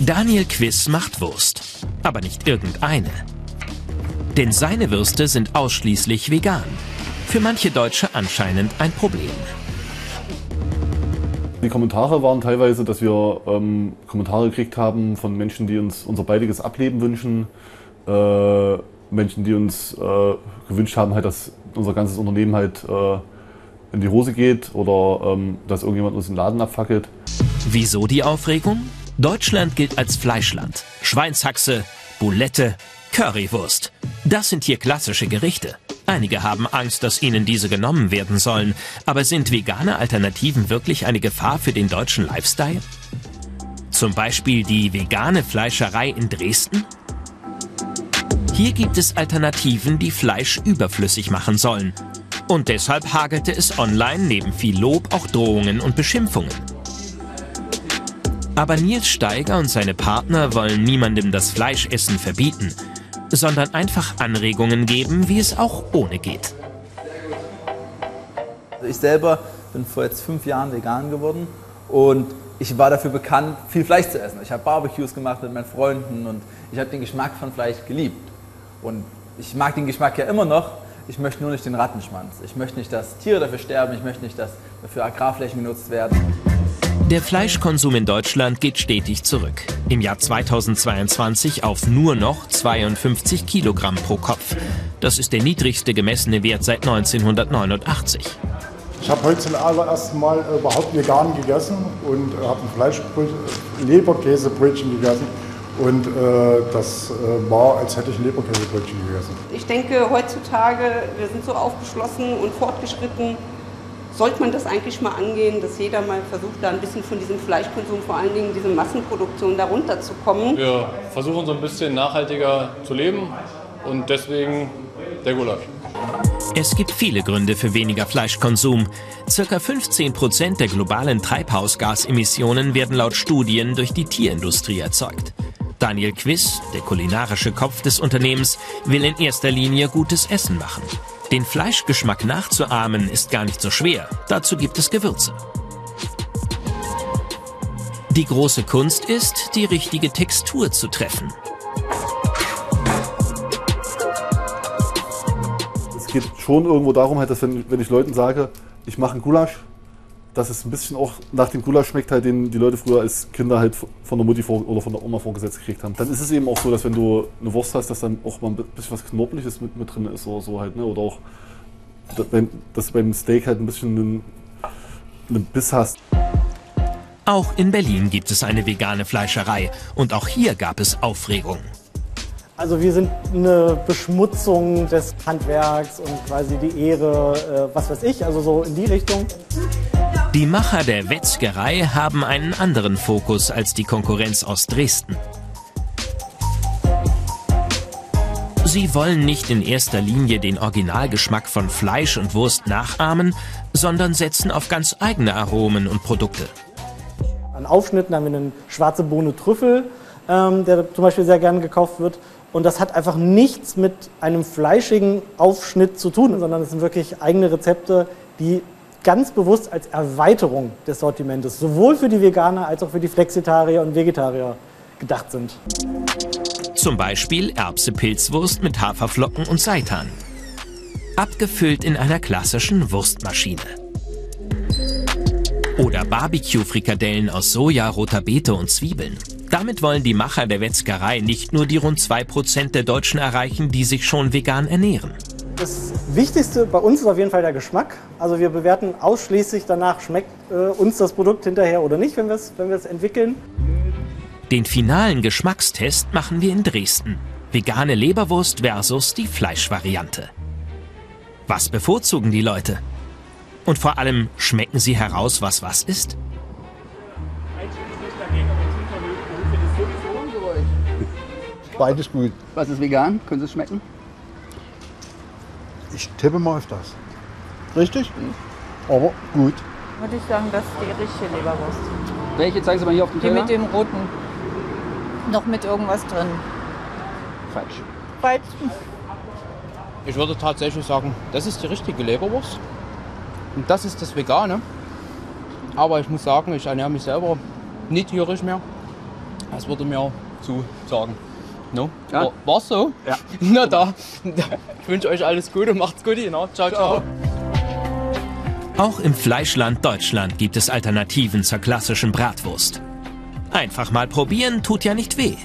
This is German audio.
Daniel Quiss macht Wurst, aber nicht irgendeine. Denn seine Würste sind ausschließlich vegan. Für manche Deutsche anscheinend ein Problem. Die Kommentare waren teilweise, dass wir ähm, Kommentare gekriegt haben von Menschen, die uns unser baldiges Ableben wünschen. Äh, Menschen, die uns äh, gewünscht haben, halt, dass unser ganzes Unternehmen halt äh, in die Hose geht oder ähm, dass irgendjemand uns den Laden abfackelt. Wieso die Aufregung? Deutschland gilt als Fleischland. Schweinshaxe, Boulette, Currywurst. Das sind hier klassische Gerichte. Einige haben Angst, dass ihnen diese genommen werden sollen. Aber sind vegane Alternativen wirklich eine Gefahr für den deutschen Lifestyle? Zum Beispiel die vegane Fleischerei in Dresden? Hier gibt es Alternativen, die Fleisch überflüssig machen sollen. Und deshalb hagelte es online neben viel Lob auch Drohungen und Beschimpfungen. Aber Nils Steiger und seine Partner wollen niemandem das Fleischessen verbieten, sondern einfach Anregungen geben, wie es auch ohne geht. Also ich selber bin vor jetzt fünf Jahren vegan geworden und ich war dafür bekannt, viel Fleisch zu essen. Ich habe Barbecues gemacht mit meinen Freunden und ich habe den Geschmack von Fleisch geliebt. Und ich mag den Geschmack ja immer noch, ich möchte nur nicht den Rattenschwanz. Ich möchte nicht, dass Tiere dafür sterben, ich möchte nicht, dass dafür Agrarflächen genutzt werden. Der Fleischkonsum in Deutschland geht stetig zurück. Im Jahr 2022 auf nur noch 52 Kilogramm pro Kopf. Das ist der niedrigste gemessene Wert seit 1989. Ich habe heute zum allerersten Mal überhaupt vegan gegessen und habe ein Fleischbrötchen, Leberkäsebrötchen gegessen. Und äh, das äh, war, als hätte ich ein Leberkäsebrötchen gegessen. Ich denke, heutzutage, wir sind so aufgeschlossen und fortgeschritten, sollte man das eigentlich mal angehen, dass jeder mal versucht, da ein bisschen von diesem Fleischkonsum, vor allen Dingen diese Massenproduktion, da runterzukommen. Wir versuchen so ein bisschen nachhaltiger zu leben und deswegen der Gulasch. Es gibt viele Gründe für weniger Fleischkonsum. Circa 15 Prozent der globalen Treibhausgasemissionen werden laut Studien durch die Tierindustrie erzeugt. Daniel Quiss, der kulinarische Kopf des Unternehmens, will in erster Linie gutes Essen machen. Den Fleischgeschmack nachzuahmen ist gar nicht so schwer. Dazu gibt es Gewürze. Die große Kunst ist, die richtige Textur zu treffen. Es geht schon irgendwo darum, halt, dass wenn, wenn ich Leuten sage, ich mache einen Gulasch, dass es ein bisschen auch nach dem Gulasch schmeckt, halt, den die Leute früher als Kinder halt von der Mutti vor, oder von der Oma vorgesetzt gekriegt haben. Dann ist es eben auch so, dass wenn du eine Wurst hast, dass dann auch mal ein bisschen was Knobliches mit, mit drin ist oder so halt. Ne? Oder auch, dass du beim Steak halt ein bisschen einen, einen Biss hast. Auch in Berlin gibt es eine vegane Fleischerei und auch hier gab es Aufregung. Also wir sind eine Beschmutzung des Handwerks und quasi die Ehre, äh, was weiß ich, also so in die Richtung. Die Macher der Wetzgerei haben einen anderen Fokus als die Konkurrenz aus Dresden. Sie wollen nicht in erster Linie den Originalgeschmack von Fleisch und Wurst nachahmen, sondern setzen auf ganz eigene Aromen und Produkte. An Aufschnitten haben wir einen schwarze Bohne Trüffel, ähm, der zum Beispiel sehr gerne gekauft wird. Und das hat einfach nichts mit einem fleischigen Aufschnitt zu tun, sondern es sind wirklich eigene Rezepte, die ganz bewusst als Erweiterung des Sortimentes sowohl für die Veganer als auch für die Flexitarier und Vegetarier gedacht sind. Zum Beispiel Erbse-Pilzwurst mit Haferflocken und Seitan. Abgefüllt in einer klassischen Wurstmaschine. Oder Barbecue-Frikadellen aus Soja, roter Beete und Zwiebeln. Damit wollen die Macher der Wetzgerei nicht nur die rund 2% der Deutschen erreichen, die sich schon vegan ernähren. Das Wichtigste bei uns ist auf jeden Fall der Geschmack. Also wir bewerten ausschließlich danach, schmeckt äh, uns das Produkt hinterher oder nicht, wenn wir es wenn entwickeln. Den finalen Geschmackstest machen wir in Dresden. Vegane Leberwurst versus die Fleischvariante. Was bevorzugen die Leute? Und vor allem, schmecken sie heraus, was was ist? Beides gut. Was ist vegan? Können Sie es schmecken? Ich tippe mal auf das. Richtig? Mhm. Aber gut. Würde ich sagen, das ist die richtige Leberwurst. Welche zeigen Sie mal hier auf dem Die Teller? mit dem roten. Noch mit irgendwas drin. Falsch. Falsch. Ich würde tatsächlich sagen, das ist die richtige Leberwurst. Und das ist das Vegane. Aber ich muss sagen, ich ernähre mich selber nicht tierisch mehr. Das würde mir zu sagen. No? Ja. War, war's so? Ja. Na da. Ich wünsche euch alles Gute, macht's gut. No? Ciao, ciao. Auch im Fleischland Deutschland gibt es Alternativen zur klassischen Bratwurst. Einfach mal probieren tut ja nicht weh.